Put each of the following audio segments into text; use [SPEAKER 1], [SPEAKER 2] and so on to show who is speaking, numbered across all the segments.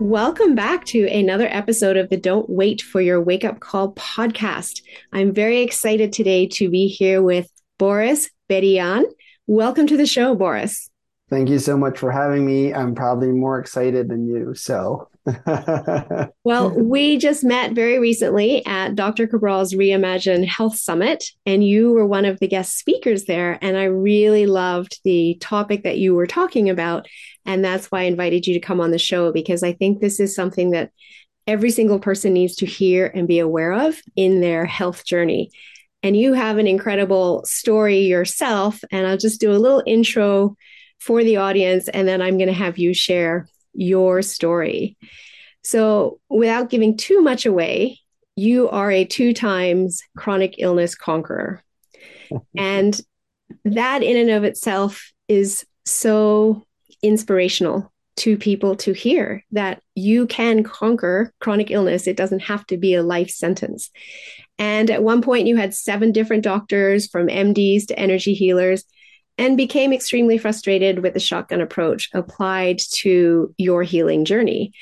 [SPEAKER 1] Welcome back to another episode of the Don't Wait for Your Wake Up Call podcast. I'm very excited today to be here with Boris Berjan. Welcome to the show, Boris.
[SPEAKER 2] Thank you so much for having me. I'm probably more excited than you. So,
[SPEAKER 1] well, we just met very recently at Dr. Cabral's Reimagine Health Summit, and you were one of the guest speakers there. And I really loved the topic that you were talking about. And that's why I invited you to come on the show because I think this is something that every single person needs to hear and be aware of in their health journey. And you have an incredible story yourself. And I'll just do a little intro for the audience, and then I'm going to have you share your story. So, without giving too much away, you are a two times chronic illness conqueror. and that, in and of itself, is so inspirational to people to hear that you can conquer chronic illness. It doesn't have to be a life sentence. And at one point, you had seven different doctors from MDs to energy healers and became extremely frustrated with the shotgun approach applied to your healing journey.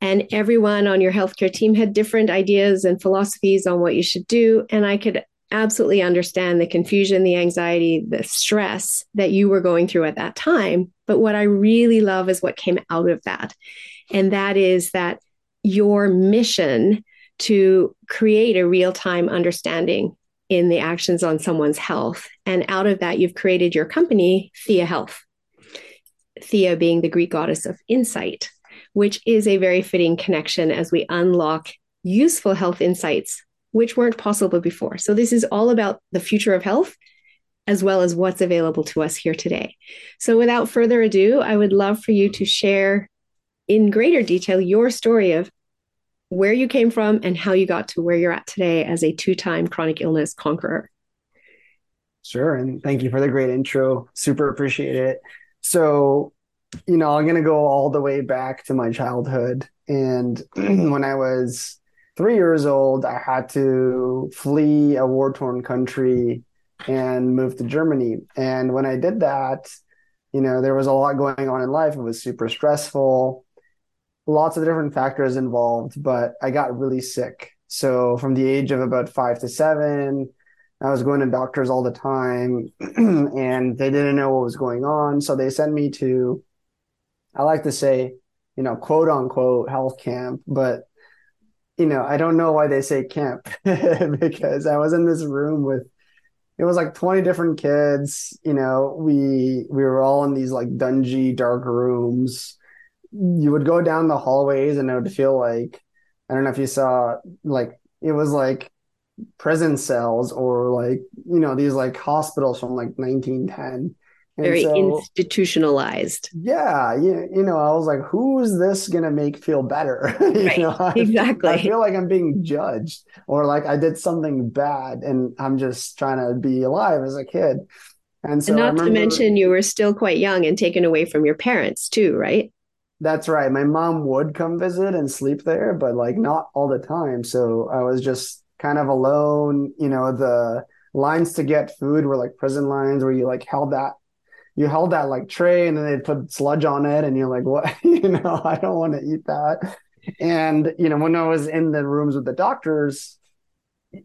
[SPEAKER 1] And everyone on your healthcare team had different ideas and philosophies on what you should do. And I could absolutely understand the confusion, the anxiety, the stress that you were going through at that time. But what I really love is what came out of that. And that is that your mission to create a real time understanding in the actions on someone's health. And out of that, you've created your company, Theia Health. Theia being the Greek goddess of insight, which is a very fitting connection as we unlock useful health insights, which weren't possible before. So, this is all about the future of health as well as what's available to us here today. So, without further ado, I would love for you to share
[SPEAKER 3] in greater detail your story of where you came from and how you got to where you're at today as a two time chronic illness conqueror.
[SPEAKER 2] Sure. And thank you for the great intro. Super appreciate it. So, you know, I'm going to go all the way back to my childhood. And when I was three years old, I had to flee a war torn country and move to Germany. And when I did that, you know, there was a lot going on in life. It was super stressful, lots of different factors involved, but I got really sick. So from the age of about five to seven, I was going to doctors all the time and they didn't know what was going on. So they sent me to, I like to say, you know, quote unquote health camp, but you know, I don't know why they say camp because I was in this room with it was like 20 different kids, you know, we we were all in these like dungy dark rooms. You would go down the hallways and it would feel like I don't know if you saw like it was like prison cells or like you know these like hospitals from like 1910
[SPEAKER 3] and very so, institutionalized.
[SPEAKER 2] Yeah you, you know i was like who's this gonna make feel better? Right,
[SPEAKER 3] know, I, exactly.
[SPEAKER 2] I feel like i'm being judged or like i did something bad and i'm just trying to be alive as a kid.
[SPEAKER 3] And so and not remember, to mention you were still quite young and taken away from your parents too right
[SPEAKER 2] that's right. My mom would come visit and sleep there but like not all the time. So i was just kind of alone. You know the lines to get food were like prison lines where you like held that you held that like tray and then they'd put sludge on it and you're like what? You know i don't want to eat that. And you know when i was in the rooms with the doctors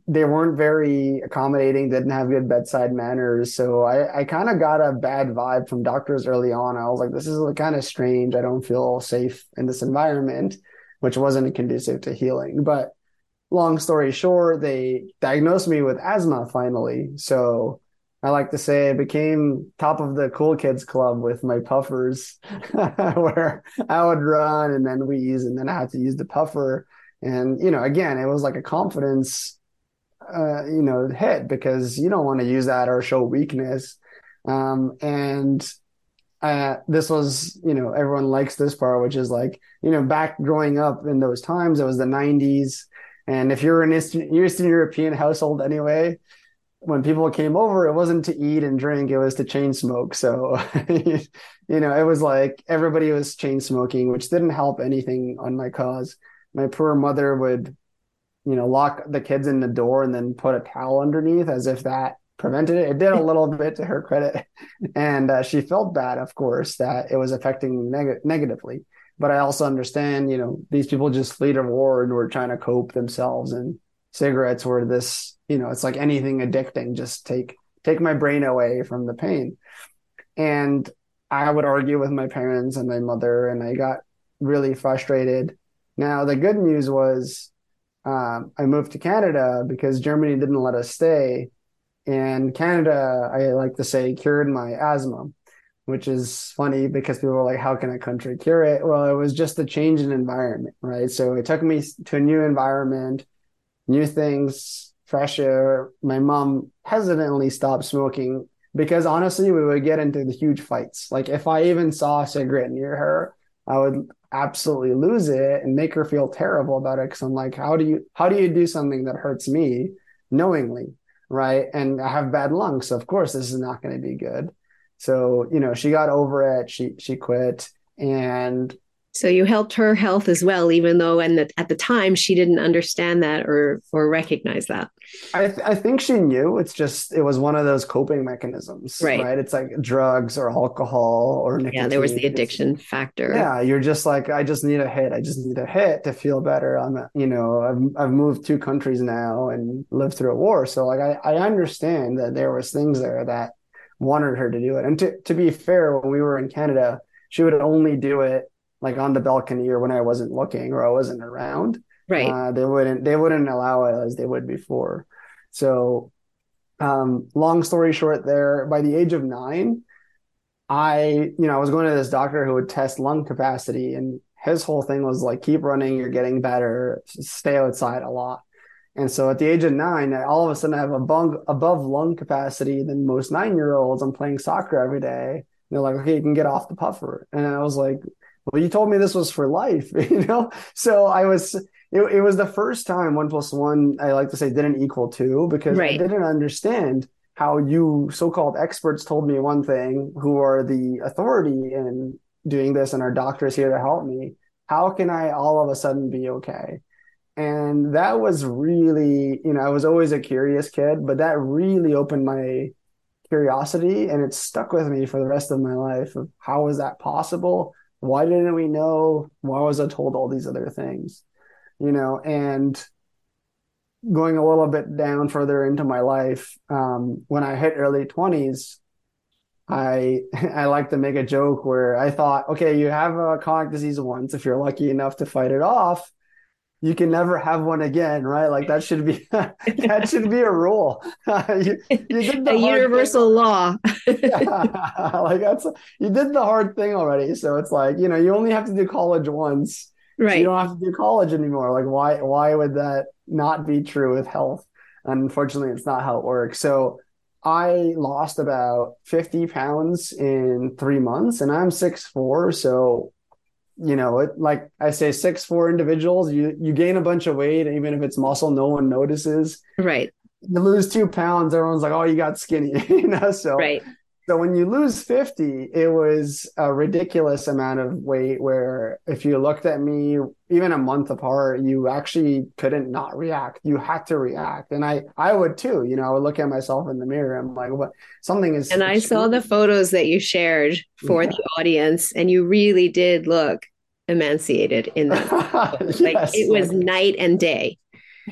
[SPEAKER 2] they weren't very accommodating didn't have good bedside manners. So i i kind of got a bad vibe from doctors early on. I was like this is kind of strange. I don't feel safe in this environment which wasn't conducive to healing. But long story short they diagnosed me with asthma finally. So I like to say I became top of the cool kids club with my puffers, where I would run and then wheeze, and then I had to use the puffer. And you know, again, it was like a confidence, uh, you know, hit because you don't want to use that or show weakness. Um, and uh, this was, you know, everyone likes this part, which is like, you know, back growing up in those times, it was the '90s, and if you're an Eastern, Eastern European household anyway, when people came over, it wasn't to eat and drink, it was to chain smoke. So, you know, it was like everybody was chain smoking, which didn't help anything on my cause. My poor mother would, you know, lock the kids in the door and then put a towel underneath as if that prevented it. It did a little bit to her credit. And uh, she felt bad, of course, that it was affecting neg- negatively. But I also understand, you know, these people just flee to war and were trying to cope themselves. And cigarettes were this you know, it's like anything addicting, just take take my brain away from the pain. And I would argue with my parents and my mother, and I got really frustrated. Now, the good news was um, I moved to Canada because Germany didn't let us stay. And Canada, I like to say, cured my asthma, which is funny because people are like, how can a country cure it? Well, it was just a change in environment, right? So it took me to a new environment, new things, fresh air. My mom hesitantly stopped smoking because honestly, we would get into the huge fights. Like if I even saw a cigarette near her, I would absolutely lose it and make her feel terrible about it. Cause I'm like, how do you, how do you do something that hurts me knowingly? Right. And I have bad lungs. So of course this is not going to be good. So, you know, she got over it. She, she quit and
[SPEAKER 3] so you helped her health as well, even though and at the time she didn't understand that or or recognize that.
[SPEAKER 2] I, th- I think she knew. It's just it was one of those coping mechanisms, right? right? It's like drugs or alcohol or nicotine.
[SPEAKER 3] yeah. There was the addiction it's, factor.
[SPEAKER 2] Yeah, you're just like I just need a hit. I just need a hit to feel better. I'm you know I've I've moved two countries now and lived through a war, so like I I understand that there was things there that wanted her to do it. And to to be fair, when we were in Canada, she would only do it like on the balcony or when I wasn't looking or I wasn't around.
[SPEAKER 3] Right.
[SPEAKER 2] Uh, they wouldn't they wouldn't allow it as they would before. So um, long story short there, by the age of nine, I, you know, I was going to this doctor who would test lung capacity and his whole thing was like keep running, you're getting better, stay outside a lot. And so at the age of nine, I all of a sudden I have a bung above lung capacity than most nine year olds. I'm playing soccer every day. And they're like, okay, you can get off the puffer. And I was like, well, you told me this was for life, you know? So I was, it, it was the first time one plus one, I like to say, didn't equal two because right. I didn't understand how you so-called experts told me one thing who are the authority in doing this and our doctors here to help me how can i all of a sudden be okay and that was really you know i was always a curious kid but that really opened my curiosity and it stuck with me for the rest of my life of how was that possible why didn't we know why was i told all these other things you know and going a little bit down further into my life, um, when I hit early 20s, I I like to make a joke where I thought, okay, you have a chronic disease once. If you're lucky enough to fight it off, you can never have one again, right? Like that should be that should be a rule.
[SPEAKER 3] you, you did the a universal thing. law.
[SPEAKER 2] yeah, like that's you did the hard thing already. So it's like you know you only have to do college once.
[SPEAKER 3] Right. So
[SPEAKER 2] you don't have to do college anymore. Like why why would that not be true with health. Unfortunately, it's not how it works. So I lost about 50 pounds in three months and I'm six four. So, you know, it, like I say, six four individuals, you, you gain a bunch of weight, even if it's muscle, no one notices.
[SPEAKER 3] Right.
[SPEAKER 2] You lose two pounds, everyone's like, oh, you got skinny, you know? So,
[SPEAKER 3] right.
[SPEAKER 2] So when you lose 50, it was a ridiculous amount of weight where if you looked at me even a month apart, you actually couldn't not react. You had to react. And I I would too, you know, I would look at myself in the mirror. I'm like, what something is
[SPEAKER 3] And I saw the photos that you shared for yeah. the audience and you really did look emaciated in that. yes, like it was night and day.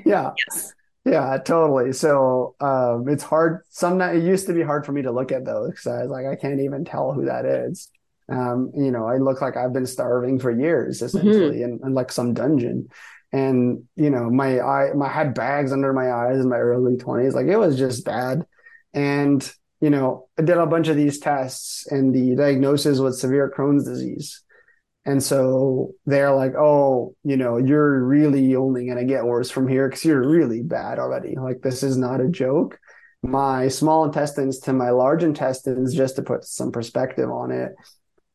[SPEAKER 2] Yeah. Yes. Yeah, totally. So um, it's hard. Some it used to be hard for me to look at those because I was like, I can't even tell who that is. Um, you know, I look like I've been starving for years, mm-hmm. essentially, mm-hmm. in, in like some dungeon. And you know, my eye, my I had bags under my eyes in my early twenties. Like it was just bad. And you know, I did a bunch of these tests, and the diagnosis was severe Crohn's disease. And so they're like, oh, you know, you're really only going to get worse from here because you're really bad already. Like, this is not a joke. My small intestines to my large intestines, just to put some perspective on it,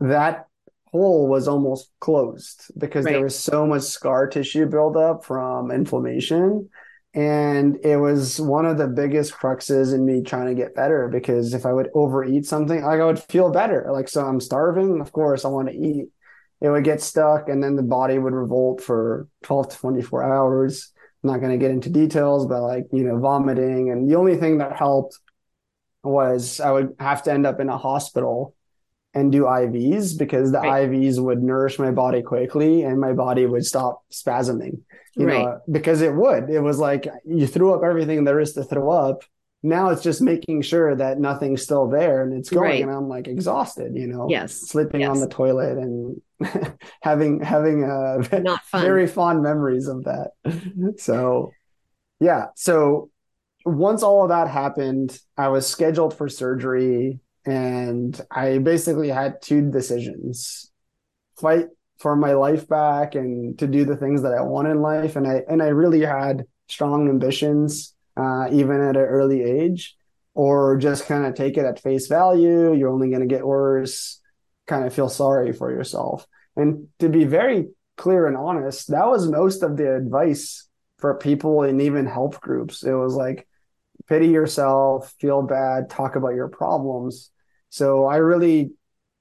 [SPEAKER 2] that hole was almost closed because right. there was so much scar tissue buildup from inflammation. And it was one of the biggest cruxes in me trying to get better because if I would overeat something, like I would feel better. Like, so I'm starving. Of course, I want to eat it would get stuck and then the body would revolt for 12 to 24 hours. I'm not going to get into details, but like, you know, vomiting. And the only thing that helped was I would have to end up in a hospital and do IVs because the right. IVs would nourish my body quickly and my body would stop spasming, you right. know, because it would. It was like you threw up everything there is to throw up now it's just making sure that nothing's still there and it's going. Right. and i'm like exhausted you know
[SPEAKER 3] yes.
[SPEAKER 2] sleeping
[SPEAKER 3] yes.
[SPEAKER 2] on the toilet and having having uh
[SPEAKER 3] Not fun.
[SPEAKER 2] very fond memories of that. So yeah. So once all of that happened i was scheduled for surgery and i basically had two decisions. Fight for my life back and to do the things that i want in life. And i and i really had strong ambitions uh, even at an early age, or just kind of take it at face value. You're only going to get worse, kind of feel sorry for yourself. And to be very clear and honest, that was most of the advice for people in even help groups. It was like, pity yourself, feel bad, talk about your problems. So I really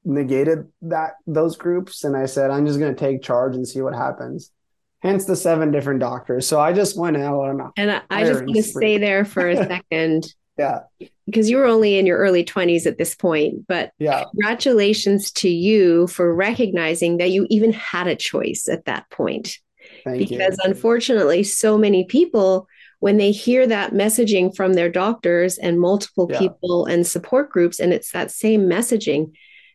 [SPEAKER 2] negated that those groups and I said, I'm just going to take charge and see what happens hence the seven different doctors. So I just went out on
[SPEAKER 3] and I, I just want to stay there for a second.
[SPEAKER 2] yeah.
[SPEAKER 3] Because you were only in your early 20s at this point, but
[SPEAKER 2] yeah.
[SPEAKER 3] congratulations to you for recognizing that you even had a choice at that point.
[SPEAKER 2] Thank
[SPEAKER 3] because
[SPEAKER 2] you.
[SPEAKER 3] unfortunately, so many people, when they hear that messaging from their doctors and multiple yeah. people and support groups, and it's that same messaging,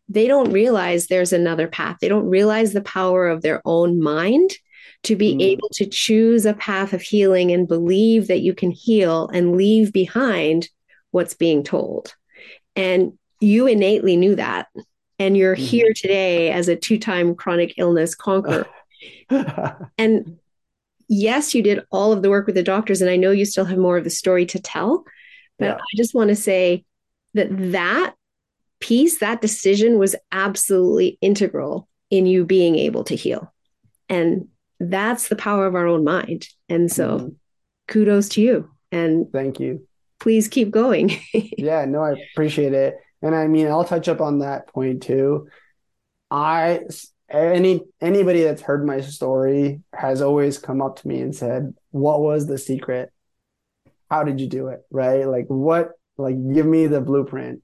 [SPEAKER 3] they don't realize there's another path. They don't realize the power of their own mind to be mm. able to choose a path of healing and believe that you can heal and leave behind what's being told. And you innately knew that. And you're mm. here today as a two time chronic illness conqueror. and yes, you did all of the work with the doctors. And I know you still have more of the story to tell. But yeah. I just want to say that that piece, that decision was absolutely integral in you being able to heal. And that's the power of our own mind. And so mm-hmm. kudos to you. And
[SPEAKER 2] thank you.
[SPEAKER 3] Please keep going.
[SPEAKER 2] yeah, no, I appreciate it. And I mean, I'll touch up on that point too. I any anybody that's heard my story has always come up to me and said, "What was the secret? How did you do it?" Right? Like what like give me the blueprint.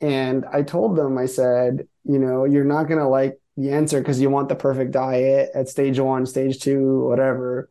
[SPEAKER 2] And I told them I said, you know, you're not going to like the answer because you want the perfect diet at stage 1, stage 2, whatever.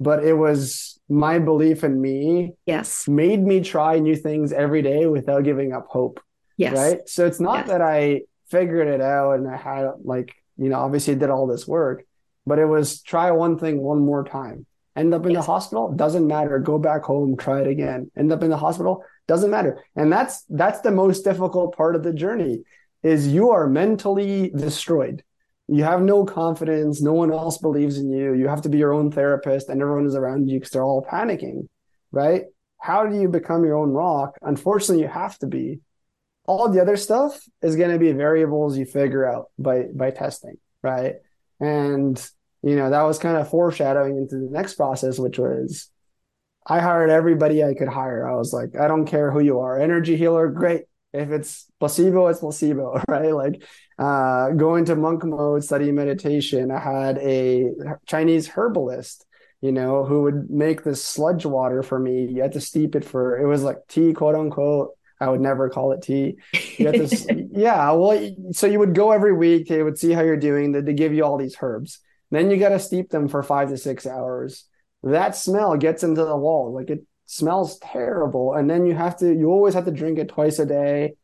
[SPEAKER 2] But it was my belief in me.
[SPEAKER 3] Yes.
[SPEAKER 2] Made me try new things every day without giving up hope.
[SPEAKER 3] Yes.
[SPEAKER 2] Right? So it's not
[SPEAKER 3] yes.
[SPEAKER 2] that I figured it out and I had like you know, obviously did all this work, but it was try one thing one more time. End up in yes. the hospital, doesn't matter. Go back home, try it again. End up in the hospital, doesn't matter. And that's that's the most difficult part of the journey is you are mentally destroyed. You have no confidence, no one else believes in you. You have to be your own therapist and everyone is around you because they're all panicking, right? How do you become your own rock? Unfortunately, you have to be all the other stuff is going to be variables you figure out by by testing right and you know that was kind of foreshadowing into the next process which was i hired everybody i could hire i was like i don't care who you are energy healer great if it's placebo it's placebo right like uh going to monk mode study meditation i had a chinese herbalist you know who would make this sludge water for me you had to steep it for it was like tea quote unquote I would never call it tea. To, yeah, well, so you would go every week. They would see how you're doing. They give you all these herbs. Then you got to steep them for five to six hours. That smell gets into the wall. Like it smells terrible. And then you have to, you always have to drink it twice a day,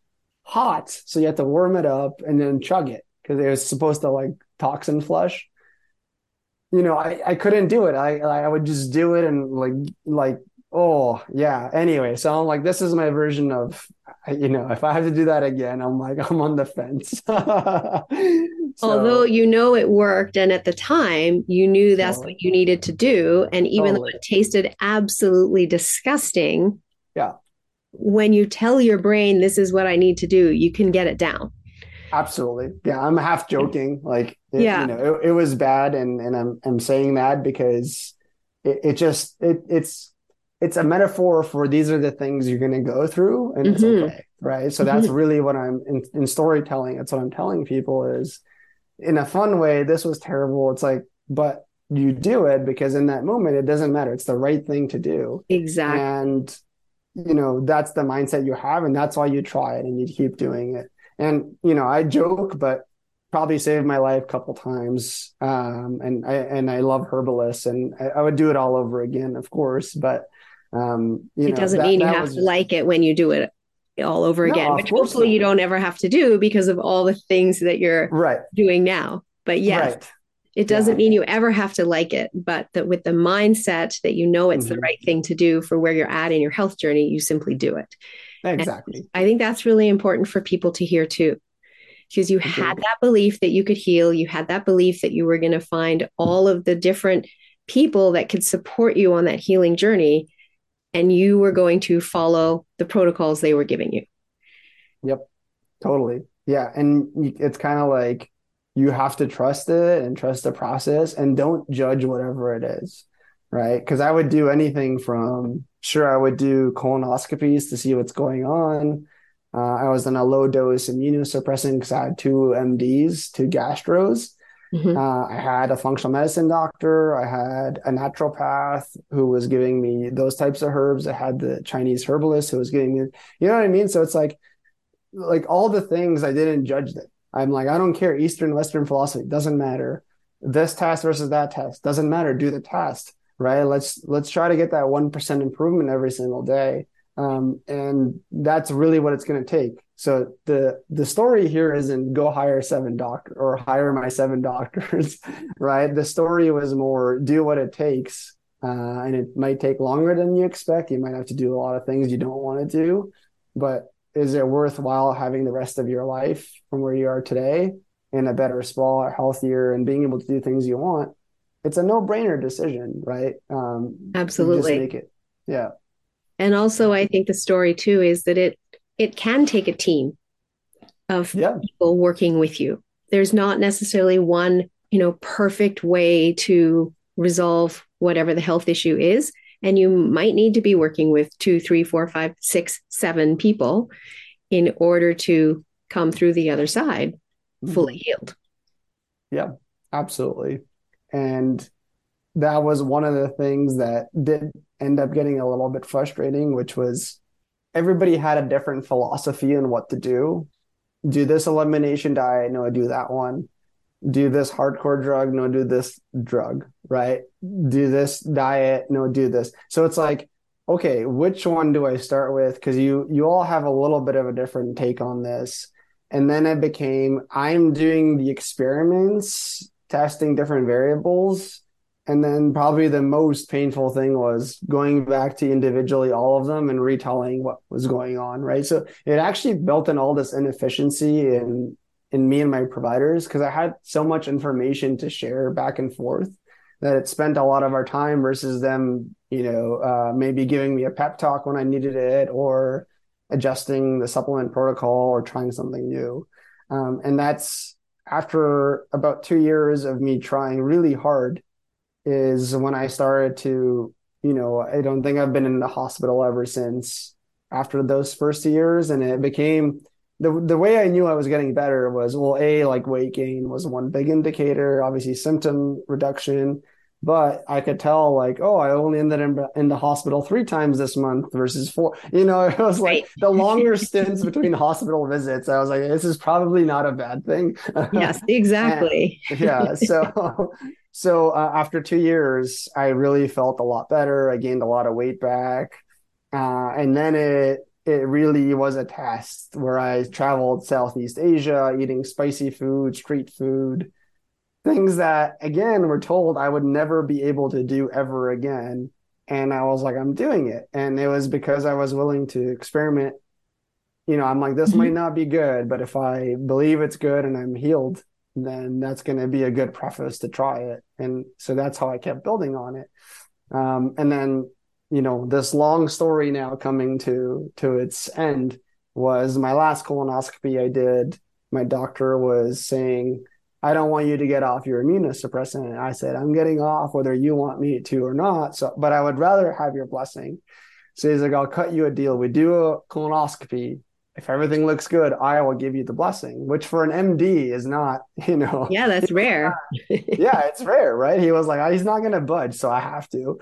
[SPEAKER 2] hot. So you have to warm it up and then chug it because it was supposed to like toxin flush. You know, I, I couldn't do it. I I would just do it and like like Oh, yeah. Anyway, so I'm like, this is my version of, you know, if I have to do that again, I'm like, I'm on the fence. so,
[SPEAKER 3] Although you know it worked, and at the time you knew that's totally. what you needed to do. And even totally. though it tasted absolutely disgusting,
[SPEAKER 2] yeah.
[SPEAKER 3] When you tell your brain, this is what I need to do, you can get it down.
[SPEAKER 2] Absolutely. Yeah. I'm half joking. Like, it, yeah. you know, it, it was bad. And, and I'm, I'm saying that because it, it just, it, it's, it's a metaphor for these are the things you're going to go through and mm-hmm. it's okay right so that's mm-hmm. really what i'm in, in storytelling that's what i'm telling people is in a fun way this was terrible. It's like but you do it because in that moment it doesn't matter. It's the right thing to do.
[SPEAKER 3] Exactly
[SPEAKER 2] and you know that's the mindset you have and that's why you try it and you keep doing it. And you know i joke but probably saved my life a couple times. Um, and i and i love herbalists and I, I would do it all over again of course but um,
[SPEAKER 3] it know, doesn't that, mean you have was... to like it when you do it all over no, again, which hopefully not. you don't ever have to do because of all the things that you're
[SPEAKER 2] right.
[SPEAKER 3] doing now. But yes, right. it doesn't yeah. mean you ever have to like it, but that with the mindset that you know it's mm-hmm. the right thing to do for where you're at in your health journey, you simply do it.
[SPEAKER 2] Exactly.
[SPEAKER 3] And I think that's really important for people to hear too. Because you had that belief that you could heal, you had that belief that you were going to find all of the different people that could support you on that healing journey and you were going to follow the protocols they were giving you.
[SPEAKER 2] Yep, totally. Yeah. And it's kind of like you have to trust it and trust the process and don't judge whatever it is. Right. Because I would do anything from, sure, I would do colonoscopies to see what's going on. Uh, I was on a low dose immunosuppressant because I had two MDs, two gastros. Mm-hmm. Uh, I had a functional medicine doctor. I had a naturopath who was giving me those types of herbs. I had the Chinese herbalist who was giving me, you know what I mean? So it's like, like all the things I didn't judge them. I'm like, I don't care. Eastern, Western philosophy doesn't matter. This test versus that test doesn't matter. Do the test, right? Let's let's try to get that one percent improvement every single day, um, and that's really what it's going to take. So the the story here isn't go hire seven doctor or hire my seven doctors, right? The story was more do what it takes, uh, and it might take longer than you expect. You might have to do a lot of things you don't want to do, but is it worthwhile having the rest of your life from where you are today in a better spot, healthier, and being able to do things you want? It's a no brainer decision, right? Um,
[SPEAKER 3] Absolutely,
[SPEAKER 2] make it, yeah.
[SPEAKER 3] And also, I think the story too is that it it can take a team of yeah. people working with you there's not necessarily one, you know, perfect way to resolve whatever the health issue is. And you might need to be working with two, three, four, five, six, seven people in order to come through the other side fully mm-hmm. healed.
[SPEAKER 2] Yeah, absolutely. And that was one of the things that did end up getting a little bit frustrating, which was everybody had a different philosophy on what to do. Do this elimination diet, no, do that one. Do this hardcore drug, no, do this drug, right? Do this diet, no, do this. So it's like, okay, which one do I start with? Because you you all have a little bit of a different take on this. And then it became I'm doing the experiments, testing different variables and then probably the most painful thing was going back to individually all of them and retelling what was going on, right? So it actually built in all this inefficiency in in me and my providers because I had so much information to share back and forth that it spent a lot of our time versus them, you know, uh, maybe giving me a pep talk when I needed it or adjusting the supplement protocol or trying something new. Um, and that's after about two years of me trying really hard is when I started to, you know, I don't think I've been in the hospital ever since after those first years. And it became the the way I knew I was getting better was well, A, like weight gain was one big indicator, obviously symptom reduction. But I could tell, like, oh, I only ended in, in the hospital three times this month versus four. You know, it was like right. the longer stints between hospital visits. I was like, this is probably not a bad thing.
[SPEAKER 3] Yes, exactly.
[SPEAKER 2] and, yeah. So, so uh, after two years, I really felt a lot better. I gained a lot of weight back, uh, and then it it really was a test where I traveled Southeast Asia, eating spicy food, street food, things that again were told I would never be able to do ever again. And I was like, I'm doing it, and it was because I was willing to experiment. You know, I'm like, this mm-hmm. might not be good, but if I believe it's good and I'm healed, then that's going to be a good preface to try it. And so that's how I kept building on it. Um, and then, you know, this long story now coming to to its end was my last colonoscopy I did. My doctor was saying, I don't want you to get off your immunosuppressant. And I said, I'm getting off whether you want me to or not. So, but I would rather have your blessing. So he's like, I'll cut you a deal. We do a colonoscopy if everything looks good, I will give you the blessing, which for an MD is not, you know.
[SPEAKER 3] Yeah, that's rare.
[SPEAKER 2] yeah, it's rare, right? He was like, he's not going to budge, so I have to.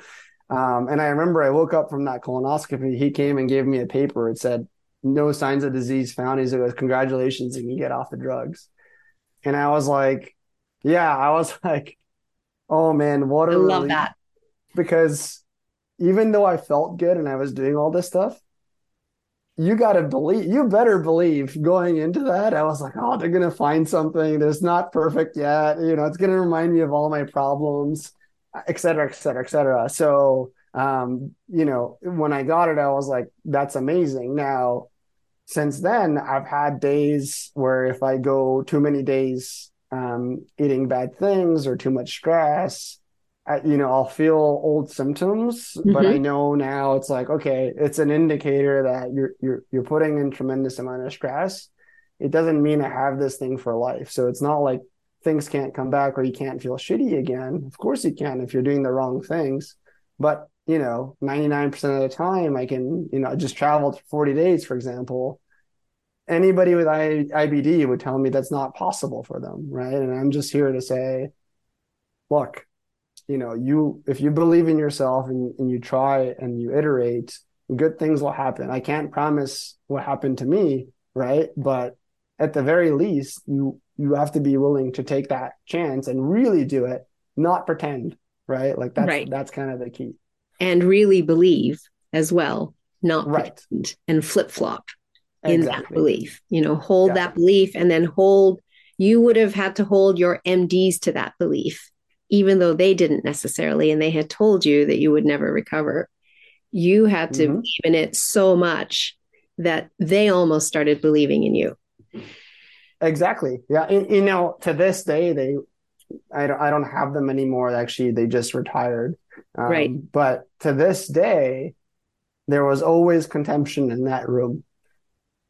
[SPEAKER 2] Um, and I remember I woke up from that colonoscopy. He came and gave me a paper. It said, no signs of disease found. He said, congratulations, you can get off the drugs. And I was like, yeah, I was like, oh man, what a
[SPEAKER 3] I love that.
[SPEAKER 2] Because even though I felt good and I was doing all this stuff, you got to believe, you better believe going into that. I was like, oh, they're going to find something that's not perfect yet. You know, it's going to remind me of all my problems, et cetera, et cetera, et cetera. So, um, you know, when I got it, I was like, that's amazing. Now, since then, I've had days where if I go too many days um, eating bad things or too much stress, I, you know, I'll feel old symptoms, mm-hmm. but I mm-hmm. know now it's like, okay, it's an indicator that you're you're you're putting in tremendous amount of stress. It doesn't mean I have this thing for life. So it's not like things can't come back or you can't feel shitty again. Of course you can if you're doing the wrong things. But, you know, 99% of the time I can, you know, just travel for 40 days, for example. Anybody with I, IBD would tell me that's not possible for them, right? And I'm just here to say, look, you know you if you believe in yourself and, and you try and you iterate good things will happen i can't promise what happened to me right but at the very least you you have to be willing to take that chance and really do it not pretend right like that's right. that's kind of the key
[SPEAKER 3] and really believe as well not right and flip-flop in exactly. that belief you know hold yeah. that belief and then hold you would have had to hold your mds to that belief even though they didn't necessarily and they had told you that you would never recover you had to mm-hmm. believe in it so much that they almost started believing in you.
[SPEAKER 2] Exactly. Yeah. And, you know to this day they I don't, I don't have them anymore. Actually they just retired.
[SPEAKER 3] Um, right.
[SPEAKER 2] but to this day there was always contention in that room.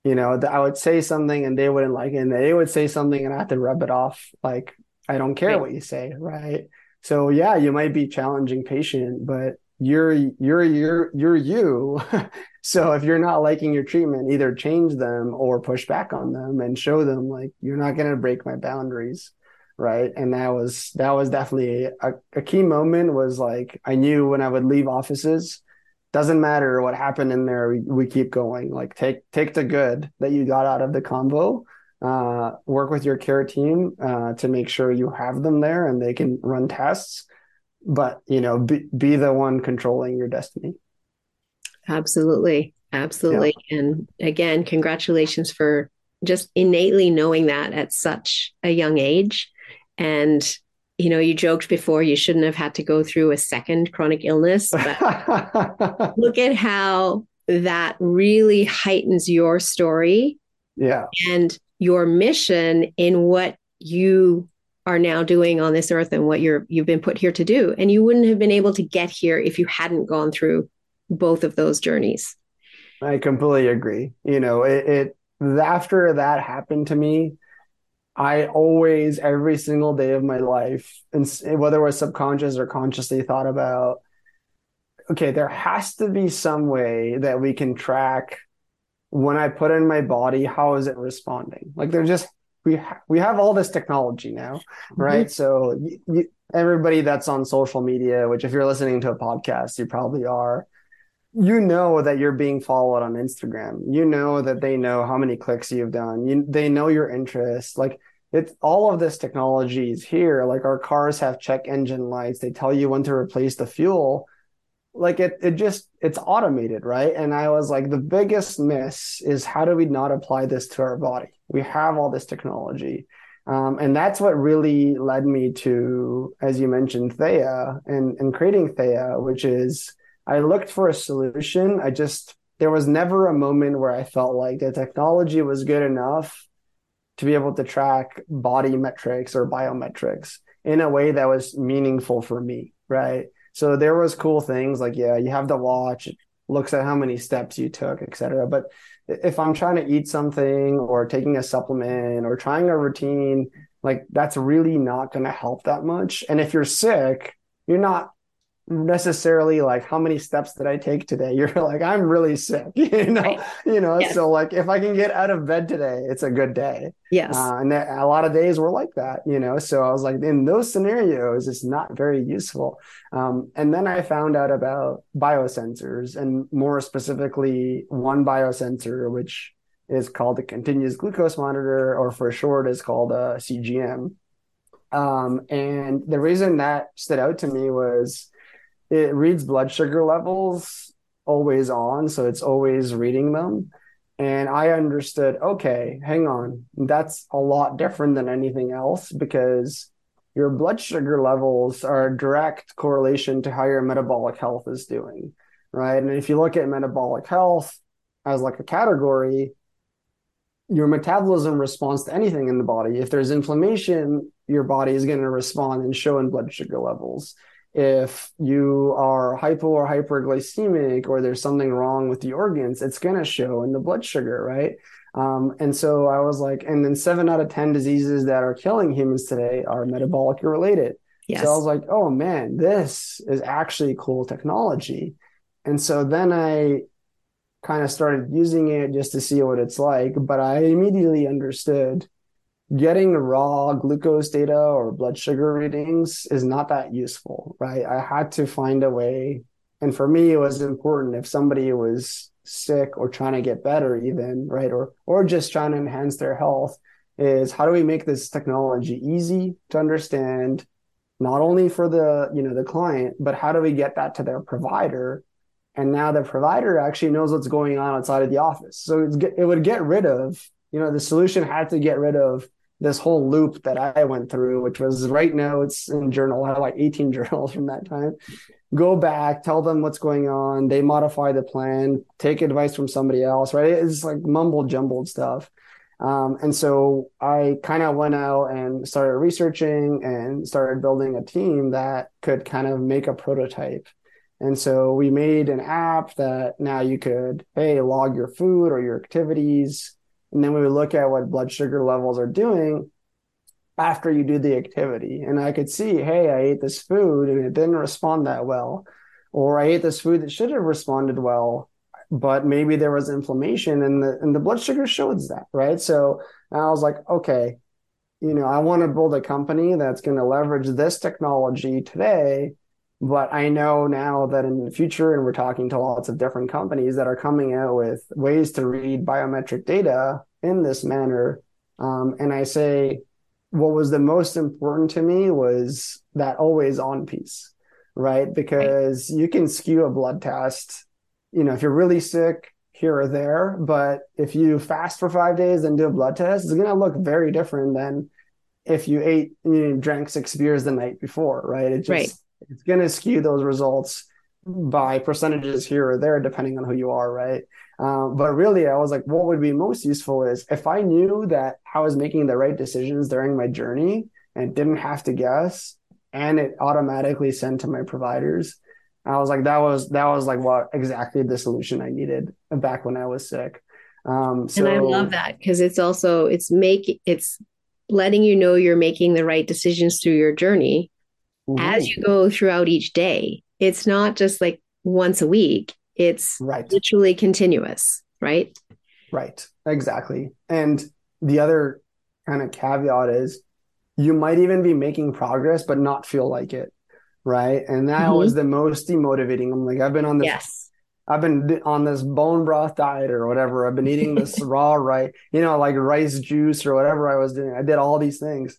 [SPEAKER 2] You know, I would say something and they wouldn't like it, and they would say something and I have to rub it off like I don't care right. what you say, right? So yeah, you might be challenging patient, but you're you're you're you're you. so if you're not liking your treatment, either change them or push back on them and show them like you're not going to break my boundaries, right? And that was that was definitely a, a key moment. Was like I knew when I would leave offices, doesn't matter what happened in there, we, we keep going. Like take take the good that you got out of the convo uh, work with your care team uh, to make sure you have them there and they can run tests but you know be, be the one controlling your destiny.
[SPEAKER 3] Absolutely. Absolutely. Yeah. and again congratulations for just innately knowing that at such a young age. And you know you joked before you shouldn't have had to go through a second chronic illness but look at how that really heightens your story.
[SPEAKER 2] Yeah.
[SPEAKER 3] And your mission in what you are now doing on this earth and what you're you've been put here to do. And you wouldn't have been able to get here if you hadn't gone through both of those journeys.
[SPEAKER 2] I completely agree. You know it, it after that happened to me i always every single day of my life and whether it was subconscious or consciously thought about okay there has to be some way that we can track when I put in my body, how is it responding? Like they're just we ha- we have all this technology now, mm-hmm. right? Mm-hmm. So y- y- everybody that's on social media, which if you're listening to a podcast, you probably are. You know that you're being followed on Instagram. You know that they know how many clicks you've done. You, they know your interests. Like it's all of this technology is here. Like our cars have check engine lights. They tell you when to replace the fuel like it it just it's automated right? And i was like the biggest miss is how do we not apply this to our body? We have all this technology. Um, and that's what really led me to as you mentioned Theia and and creating Theia which is i looked for a solution. I just there was never a moment where i felt like the technology was good enough to be able to track body metrics or biometrics in a way that was meaningful for me right so there was cool things like, yeah, you have the watch, looks at how many steps you took, etc. But if I'm trying to eat something or taking a supplement or trying a routine, like that's really not going to help that much. And if you're sick, you're not necessarily like how many steps did I take today? You're like I'm really sick, you know, right. you know. Yes. So like if I can get out of bed today, it's a good day.
[SPEAKER 3] Yes,
[SPEAKER 2] uh, and that, a lot of days were like that, you know. So I was like, in those scenarios, it's not very useful. Um, and then I found out about biosensors, and more specifically, one biosensor which is called a continuous glucose monitor, or for short, is called a CGM. Um, and the reason that stood out to me was it reads blood sugar levels always on, so it's always reading them. And I understood, okay, hang on, that's a lot different than anything else because your blood sugar levels are a direct correlation to how your metabolic health is doing, right? And if you look at metabolic health as like a category, your metabolism responds to anything in the body. If there's inflammation, your body is going to respond and show in blood sugar levels if you are hypo or hyperglycemic or there's something wrong with the organs, it's going to show in the blood sugar, right? Um, and so I was like, and then seven out of 10 diseases that are killing humans today are metabolically related. Yes. So I was like, oh man, this is actually cool technology. And so then I kind of started using it just to see what it's like. But I immediately understood getting raw glucose data or blood sugar readings is not that useful, right? I had to find a way. And for me, it was important if somebody was sick or trying to get better even, right? Or, or just trying to enhance their health is how do we make this technology easy to understand, not only for the, you know, the client, but how do we get that to their provider? And now the provider actually knows what's going on outside of the office. So it would get rid of, you know, the solution had to get rid of this whole loop that I went through, which was right now it's in journal. I have like 18 journals from that time. Go back, tell them what's going on. They modify the plan, take advice from somebody else, right? It's like mumble jumbled stuff. Um, and so I kind of went out and started researching and started building a team that could kind of make a prototype. And so we made an app that now you could, hey, log your food or your activities And then we would look at what blood sugar levels are doing after you do the activity. And I could see, hey, I ate this food and it didn't respond that well. Or I ate this food that should have responded well, but maybe there was inflammation and the and the blood sugar shows that, right? So I was like, okay, you know, I want to build a company that's going to leverage this technology today. But I know now that in the future, and we're talking to lots of different companies that are coming out with ways to read biometric data in this manner. Um, and I say, what was the most important to me was that always on piece, right? Because right. you can skew a blood test. You know, if you're really sick, here or there. But if you fast for five days and do a blood test, it's going to look very different than if you ate, you know, drank six beers the night before, right? It just, right. It's going to skew those results by percentages here or there, depending on who you are, right? Um, but really, I was like, what would be most useful is if I knew that I was making the right decisions during my journey and didn't have to guess, and it automatically sent to my providers. I was like, that was that was like what exactly the solution I needed back when I was sick.
[SPEAKER 3] Um, so, and I love that because it's also it's make it's letting you know you're making the right decisions through your journey mm-hmm. as you go throughout each day. It's not just like once a week. It's right. literally continuous, right?
[SPEAKER 2] Right. Exactly. And the other kind of caveat is you might even be making progress but not feel like it. Right. And that mm-hmm. was the most demotivating. I'm like, I've been on this yes I've been on this bone broth diet or whatever. I've been eating this raw rice, you know, like rice juice or whatever I was doing. I did all these things.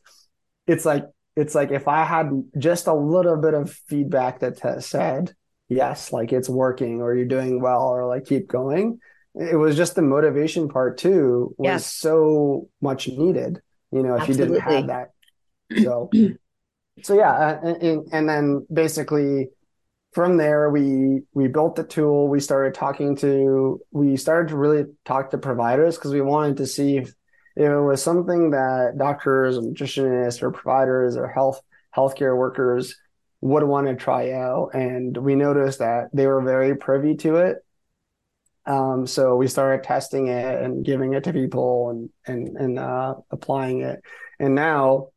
[SPEAKER 2] It's like it's like if I had just a little bit of feedback that t- said yes, like it's working or you're doing well or like keep going. It was just the motivation part too was so much needed. You know, if Absolutely. you didn't have that. So, so yeah, uh, and, and then basically from there we we built the tool we started talking to we started to really talk to providers because we wanted to see if it was something that doctors or nutritionists or providers or health healthcare workers would want to try out. And we noticed that they were very privy to it. Um, so we started testing it and giving it to people and and and uh, applying it. And now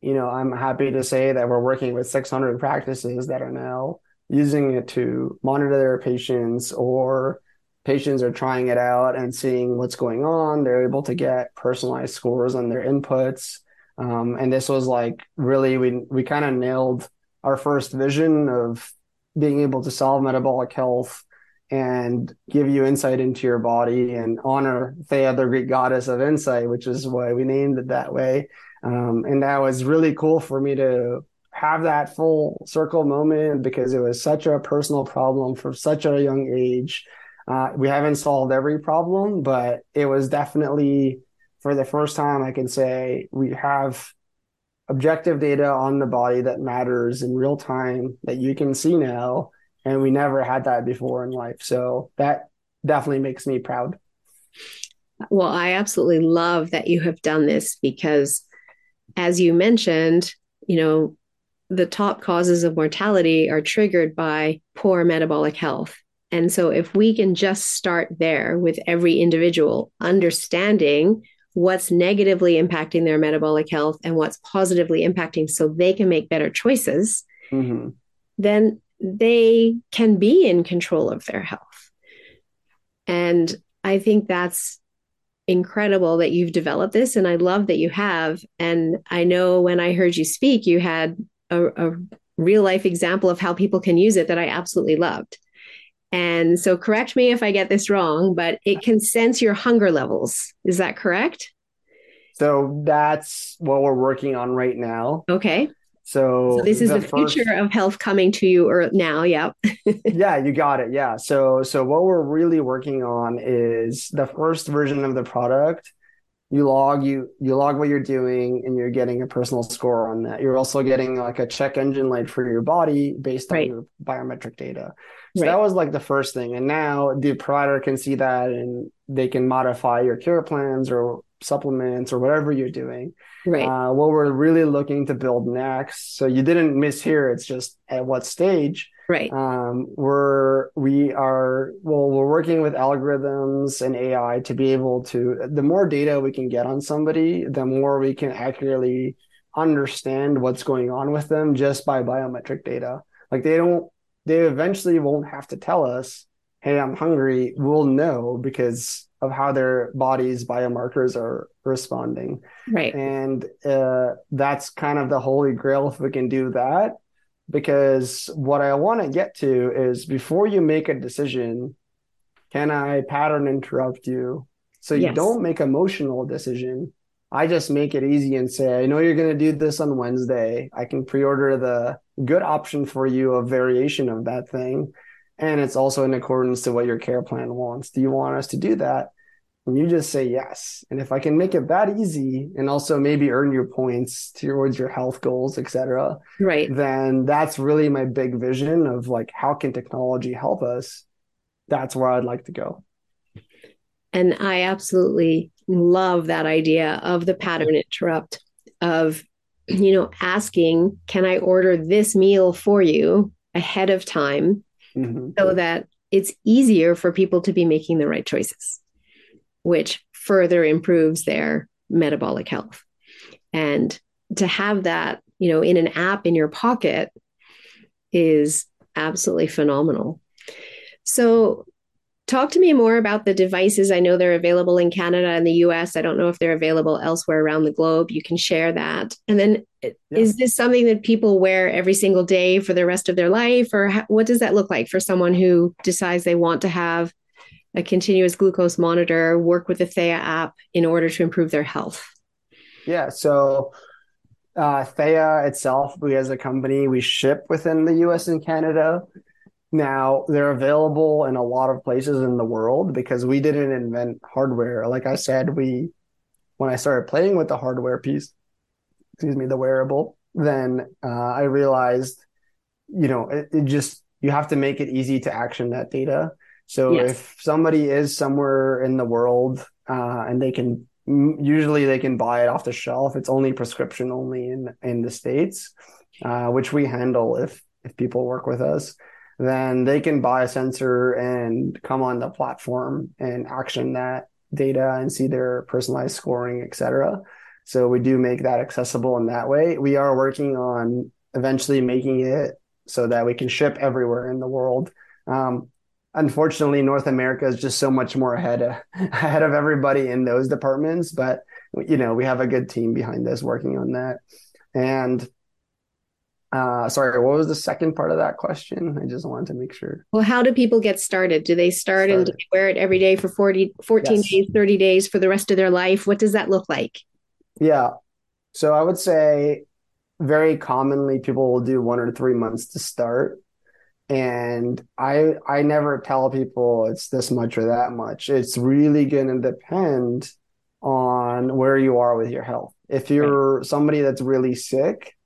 [SPEAKER 2] you know, I'm happy to say that we're working with 600 practices that are now using it to monitor their patients or patients are trying it out and seeing what's going on. They're able to get personalized scores on their inputs. Um, and this was like really, we, we kind of nailed our first vision of being able to solve metabolic health and give you insight into your body and honor Theia, the Greek goddess of insight, which is why we named it that way. Um, and that was really cool for me to have that full circle moment because it was such a personal problem for such a young age. Uh, we haven't solved every problem, but it was definitely for the first time I can say we have objective data on the body that matters in real time that you can see now. And we never had that before in life. So that definitely makes me proud.
[SPEAKER 3] Well, I absolutely love that you have done this because as you mentioned, you know, the top causes of mortality are triggered by poor metabolic health. And so, if we can just start there with every individual understanding what's negatively impacting their metabolic health and what's positively impacting so they can make better choices, mm-hmm. then they can be in control of their health. And I think that's incredible that you've developed this and I love that you have. And I know when I heard you speak, you had a, a real life example of how people can use it that I absolutely loved. And so, correct me if I get this wrong, but it can sense your hunger levels. Is that correct?
[SPEAKER 2] So, that's what we're working on right now.
[SPEAKER 3] Okay.
[SPEAKER 2] So,
[SPEAKER 3] so this is the, the first... future of health coming to you or now. Yeah.
[SPEAKER 2] yeah, you got it. Yeah. So so what we're really working on is the first version of the product. You log you you log what you're doing and you're getting a personal score on that. You're also getting like a check engine light for your body based right. on your biometric data. So right. that was like the first thing. And now the provider can see that and they can modify your care plans or supplements or whatever you're doing. Right. Uh, what we're really looking to build next. So you didn't miss here. It's just at what stage
[SPEAKER 3] Right.
[SPEAKER 2] Um, we're we are well, we're working with algorithms and AI to be able to. The more data we can get on somebody, the more we can accurately understand what's going on with them just by biometric data. Like they don't, they eventually won't have to tell us, "Hey, I'm hungry." We'll know because of how their body's biomarkers are responding.
[SPEAKER 3] Right.
[SPEAKER 2] And uh, that's kind of the holy grail if we can do that because what I want to get to is before you make a decision, can I pattern interrupt you? So you yes. don't make emotional decision. I just make it easy and say, I know you're going to do this on Wednesday. I can pre-order the good option for you, a variation of that thing. And it's also in accordance to what your care plan wants. Do you want us to do that? and you just say yes. And if I can make it that easy and also maybe earn your points towards your health goals, etc.,
[SPEAKER 3] right,
[SPEAKER 2] then that's really my big vision of like how can technology help us? That's where I'd like to go.
[SPEAKER 3] And I absolutely love that idea of the pattern interrupt of you know asking, can I order this meal for you ahead of time mm-hmm. so that it's easier for people to be making the right choices which further improves their metabolic health. And to have that, you know, in an app in your pocket is absolutely phenomenal. So, talk to me more about the devices. I know they're available in Canada and the US. I don't know if they're available elsewhere around the globe. You can share that. And then, yeah. is this something that people wear every single day for the rest of their life? Or how, what does that look like for someone who decides they want to have a continuous glucose monitor, work with the Theia app in order to improve their health?
[SPEAKER 2] Yeah. So uh, Theia itself, we as a company, we ship within the US and Canada. Now they're available in a lot of places in the world because we didn't invent hardware. Like I said, we when I started playing with the hardware piece, excuse me, the wearable, then uh, I realized, you know, it, it just you have to make it easy to action that data. So yes. if somebody is somewhere in the world uh, and they can usually they can buy it off the shelf, it's only prescription only in in the states, uh, which we handle if if people work with us. Then they can buy a sensor and come on the platform and action that data and see their personalized scoring, etc. So we do make that accessible in that way. We are working on eventually making it so that we can ship everywhere in the world. Um, unfortunately north america is just so much more ahead of, ahead of everybody in those departments but you know we have a good team behind us working on that and uh, sorry, what was the second part of that question? I just wanted to make sure.
[SPEAKER 3] Well, how do people get started? Do they start started. and wear it every day for 40, 14 yes. days, 30 days for the rest of their life? What does that look like?
[SPEAKER 2] Yeah. So I would say very commonly people will do one or three months to start and i i never tell people it's this much or that much it's really going to depend on where you are with your health if you're right. somebody that's really sick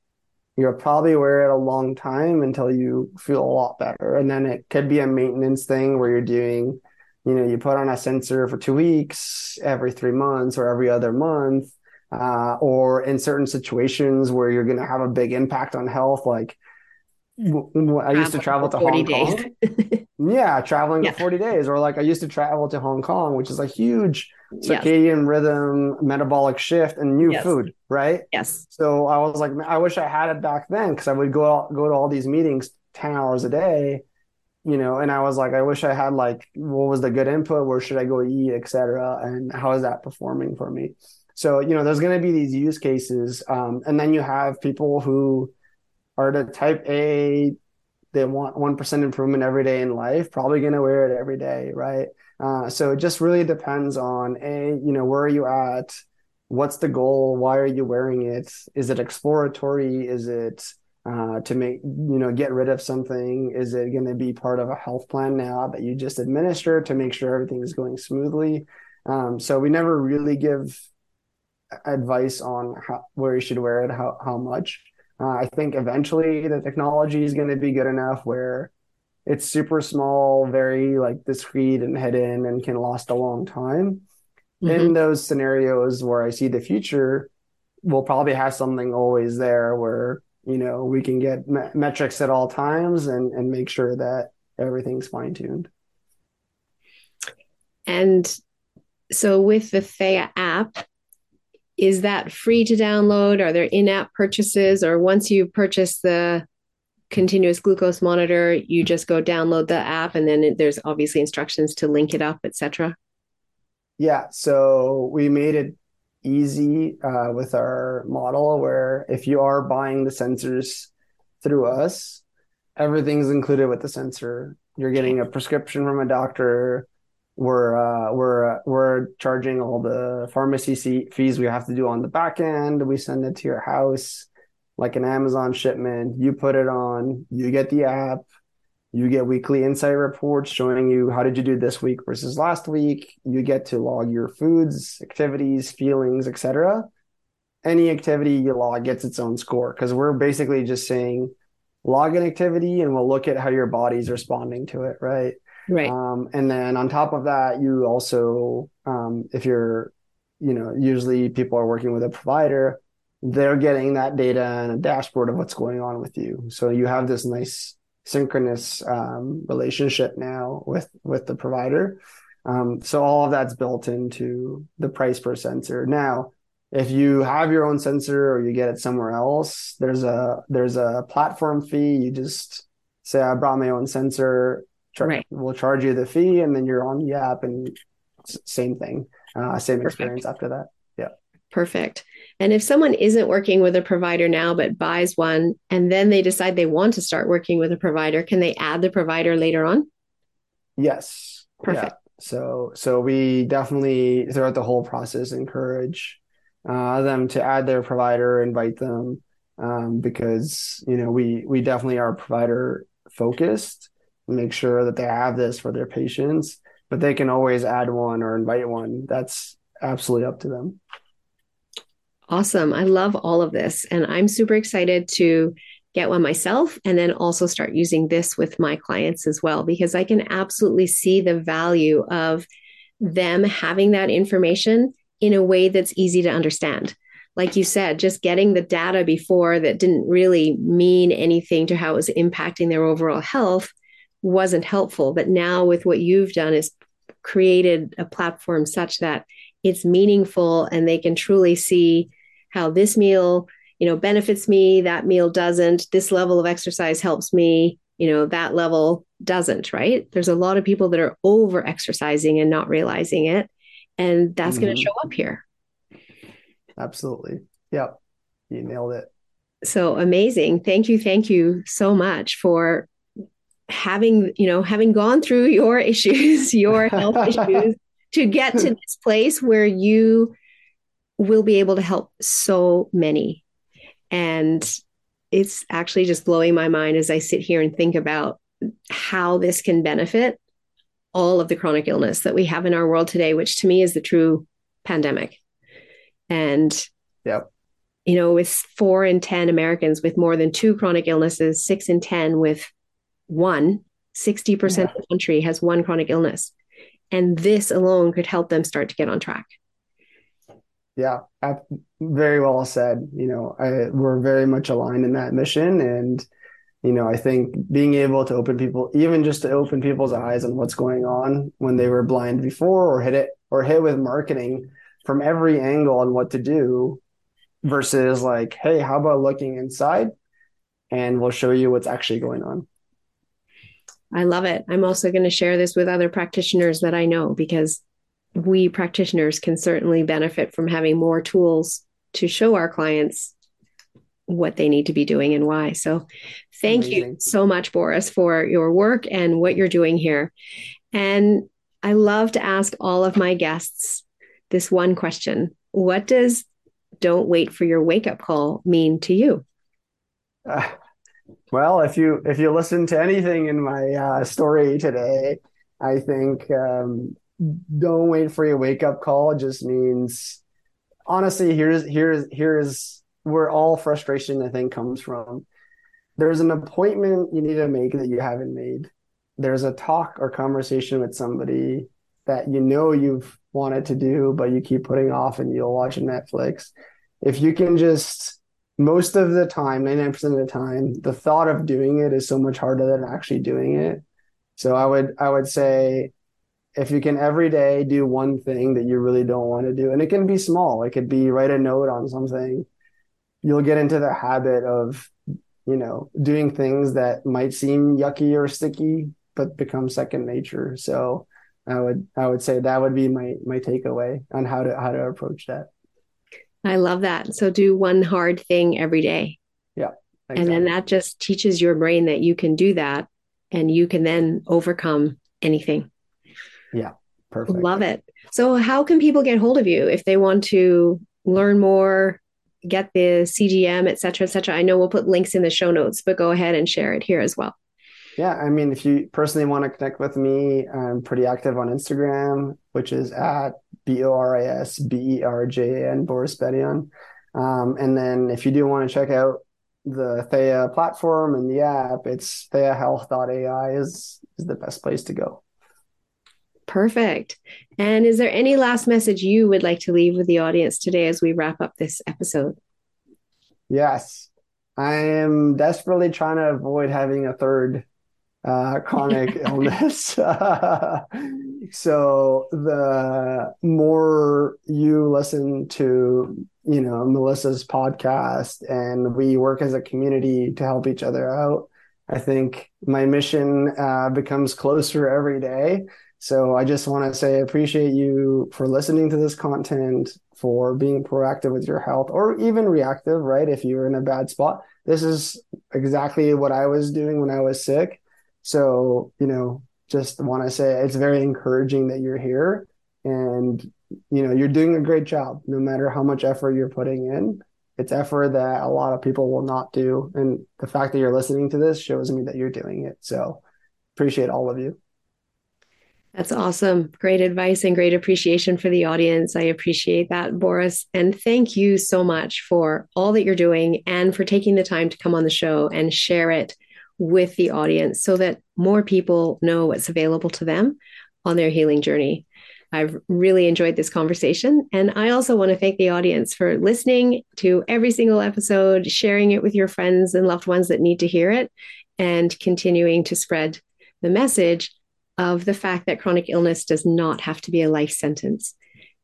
[SPEAKER 2] you'll probably wear it a long time until you feel a lot better and then it could be a maintenance thing where you're doing you know you put on a sensor for two weeks every three months or every other month uh, or in certain situations where you're going to have a big impact on health like I used to travel to Hong Kong. yeah, traveling yeah. for 40 days. Or like I used to travel to Hong Kong, which is a huge circadian yes. rhythm, metabolic shift, and new yes. food, right?
[SPEAKER 3] Yes.
[SPEAKER 2] So I was like, I wish I had it back then because I would go out, go to all these meetings 10 hours a day, you know, and I was like, I wish I had like, what was the good input? Where should I go eat, etc. And how is that performing for me? So, you know, there's going to be these use cases. Um, and then you have people who, are the type A, they want 1% improvement every day in life, probably going to wear it every day, right? Uh, so it just really depends on A, you know, where are you at? What's the goal? Why are you wearing it? Is it exploratory? Is it uh, to make, you know, get rid of something? Is it going to be part of a health plan now that you just administer to make sure everything is going smoothly? Um, so we never really give advice on how, where you should wear it, how, how much. Uh, I think eventually the technology is going to be good enough where it's super small, very like discreet and hidden and can last a long time. Mm-hmm. In those scenarios where I see the future, we'll probably have something always there where you know we can get me- metrics at all times and and make sure that everything's fine tuned.
[SPEAKER 3] And so with the Theia app, is that free to download? Are there in-app purchases, or once you purchase the continuous glucose monitor, you just go download the app, and then there's obviously instructions to link it up, etc.
[SPEAKER 2] Yeah, so we made it easy uh, with our model where if you are buying the sensors through us, everything's included with the sensor. You're getting a prescription from a doctor. We're uh, we're uh, we're charging all the pharmacy fees we have to do on the back end. We send it to your house like an Amazon shipment. You put it on. You get the app. You get weekly insight reports showing you how did you do this week versus last week. You get to log your foods, activities, feelings, etc. Any activity you log gets its own score because we're basically just saying log an activity and we'll look at how your body's responding to it, right?
[SPEAKER 3] Right.
[SPEAKER 2] Um, and then on top of that, you also, um, if you're, you know, usually people are working with a provider, they're getting that data and a dashboard of what's going on with you. So you have this nice synchronous um, relationship now with with the provider. Um, so all of that's built into the price per sensor. Now, if you have your own sensor or you get it somewhere else, there's a there's a platform fee. You just say I brought my own sensor. Char- right. We'll charge you the fee, and then you're on the app, and same thing, uh, same Perfect. experience after that. Yeah.
[SPEAKER 3] Perfect. And if someone isn't working with a provider now but buys one and then they decide they want to start working with a provider, can they add the provider later on?
[SPEAKER 2] Yes. Perfect. Yeah. So so we definitely throughout the whole process encourage uh, them to add their provider, invite them um, because you know we we definitely are provider focused. Make sure that they have this for their patients, but they can always add one or invite one. That's absolutely up to them.
[SPEAKER 3] Awesome. I love all of this. And I'm super excited to get one myself and then also start using this with my clients as well, because I can absolutely see the value of them having that information in a way that's easy to understand. Like you said, just getting the data before that didn't really mean anything to how it was impacting their overall health wasn't helpful. But now, with what you've done, is created a platform such that it's meaningful and they can truly see how this meal you know benefits me that meal doesn't this level of exercise helps me you know that level doesn't right? There's a lot of people that are over exercising and not realizing it and that's mm-hmm. going to show up here.
[SPEAKER 2] Absolutely. Yep. You nailed it.
[SPEAKER 3] So amazing. Thank you thank you so much for having you know having gone through your issues your health issues to get to this place where you will be able to help so many. And it's actually just blowing my mind as I sit here and think about how this can benefit all of the chronic illness that we have in our world today, which to me is the true pandemic. And,
[SPEAKER 2] yep.
[SPEAKER 3] you know, with four in 10 Americans with more than two chronic illnesses, six in 10 with one, 60% yeah. of the country has one chronic illness. And this alone could help them start to get on track.
[SPEAKER 2] Yeah, very well said. You know, I, we're very much aligned in that mission, and you know, I think being able to open people, even just to open people's eyes on what's going on when they were blind before, or hit it, or hit with marketing from every angle on what to do, versus like, hey, how about looking inside, and we'll show you what's actually going on.
[SPEAKER 3] I love it. I'm also going to share this with other practitioners that I know because we practitioners can certainly benefit from having more tools to show our clients what they need to be doing and why. So, thank Amazing. you so much, Boris, for your work and what you're doing here. And I love to ask all of my guests this one question What does don't wait for your wake up call mean to you?
[SPEAKER 2] Uh, well, if you if you listen to anything in my uh, story today, I think um, don't wait for your wake up call just means honestly here's here's here's where all frustration i think comes from. There's an appointment you need to make that you haven't made. There's a talk or conversation with somebody that you know you've wanted to do but you keep putting off and you'll watch netflix. If you can just most of the time, 99% of the time, the thought of doing it is so much harder than actually doing it. So I would I would say if you can every day do one thing that you really don't want to do, and it can be small, it could be write a note on something, you'll get into the habit of, you know, doing things that might seem yucky or sticky, but become second nature. So I would I would say that would be my my takeaway on how to how to approach that.
[SPEAKER 3] I love that. So do one hard thing every day.
[SPEAKER 2] Yeah.
[SPEAKER 3] Exactly. And then that just teaches your brain that you can do that and you can then overcome anything.
[SPEAKER 2] Yeah. Perfect.
[SPEAKER 3] Love it. So how can people get hold of you if they want to learn more, get the CGM, et cetera, et cetera? I know we'll put links in the show notes, but go ahead and share it here as well.
[SPEAKER 2] Yeah, I mean, if you personally want to connect with me, I'm pretty active on Instagram, which is at B O R I S B E R J A N, Boris Berjan. Um, and then if you do want to check out the Theia platform and the app, it's theiahealth.ai is, is the best place to go.
[SPEAKER 3] Perfect. And is there any last message you would like to leave with the audience today as we wrap up this episode?
[SPEAKER 2] Yes. I am desperately trying to avoid having a third uh, chronic illness. so the more you listen to, you know, Melissa's podcast and we work as a community to help each other out, I think my mission uh, becomes closer every day. So I just want to say appreciate you for listening to this content, for being proactive with your health or even reactive, right? If you're in a bad spot. This is exactly what I was doing when I was sick. So, you know, just want to say it's very encouraging that you're here and, you know, you're doing a great job no matter how much effort you're putting in. It's effort that a lot of people will not do. And the fact that you're listening to this shows me that you're doing it. So appreciate all of you.
[SPEAKER 3] That's awesome. Great advice and great appreciation for the audience. I appreciate that, Boris. And thank you so much for all that you're doing and for taking the time to come on the show and share it with the audience so that more people know what's available to them on their healing journey. I've really enjoyed this conversation. And I also want to thank the audience for listening to every single episode, sharing it with your friends and loved ones that need to hear it, and continuing to spread the message of the fact that chronic illness does not have to be a life sentence.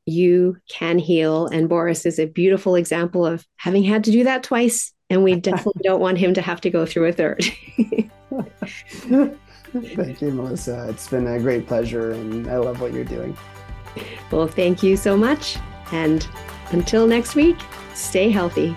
[SPEAKER 3] You can heal. And Boris is a beautiful example of having had to do that twice and we definitely don't want him to have to go through a third.
[SPEAKER 2] thank you, Melissa. It's been a great pleasure, and I love what you're doing.
[SPEAKER 3] Well, thank you so much. And until next week, stay healthy.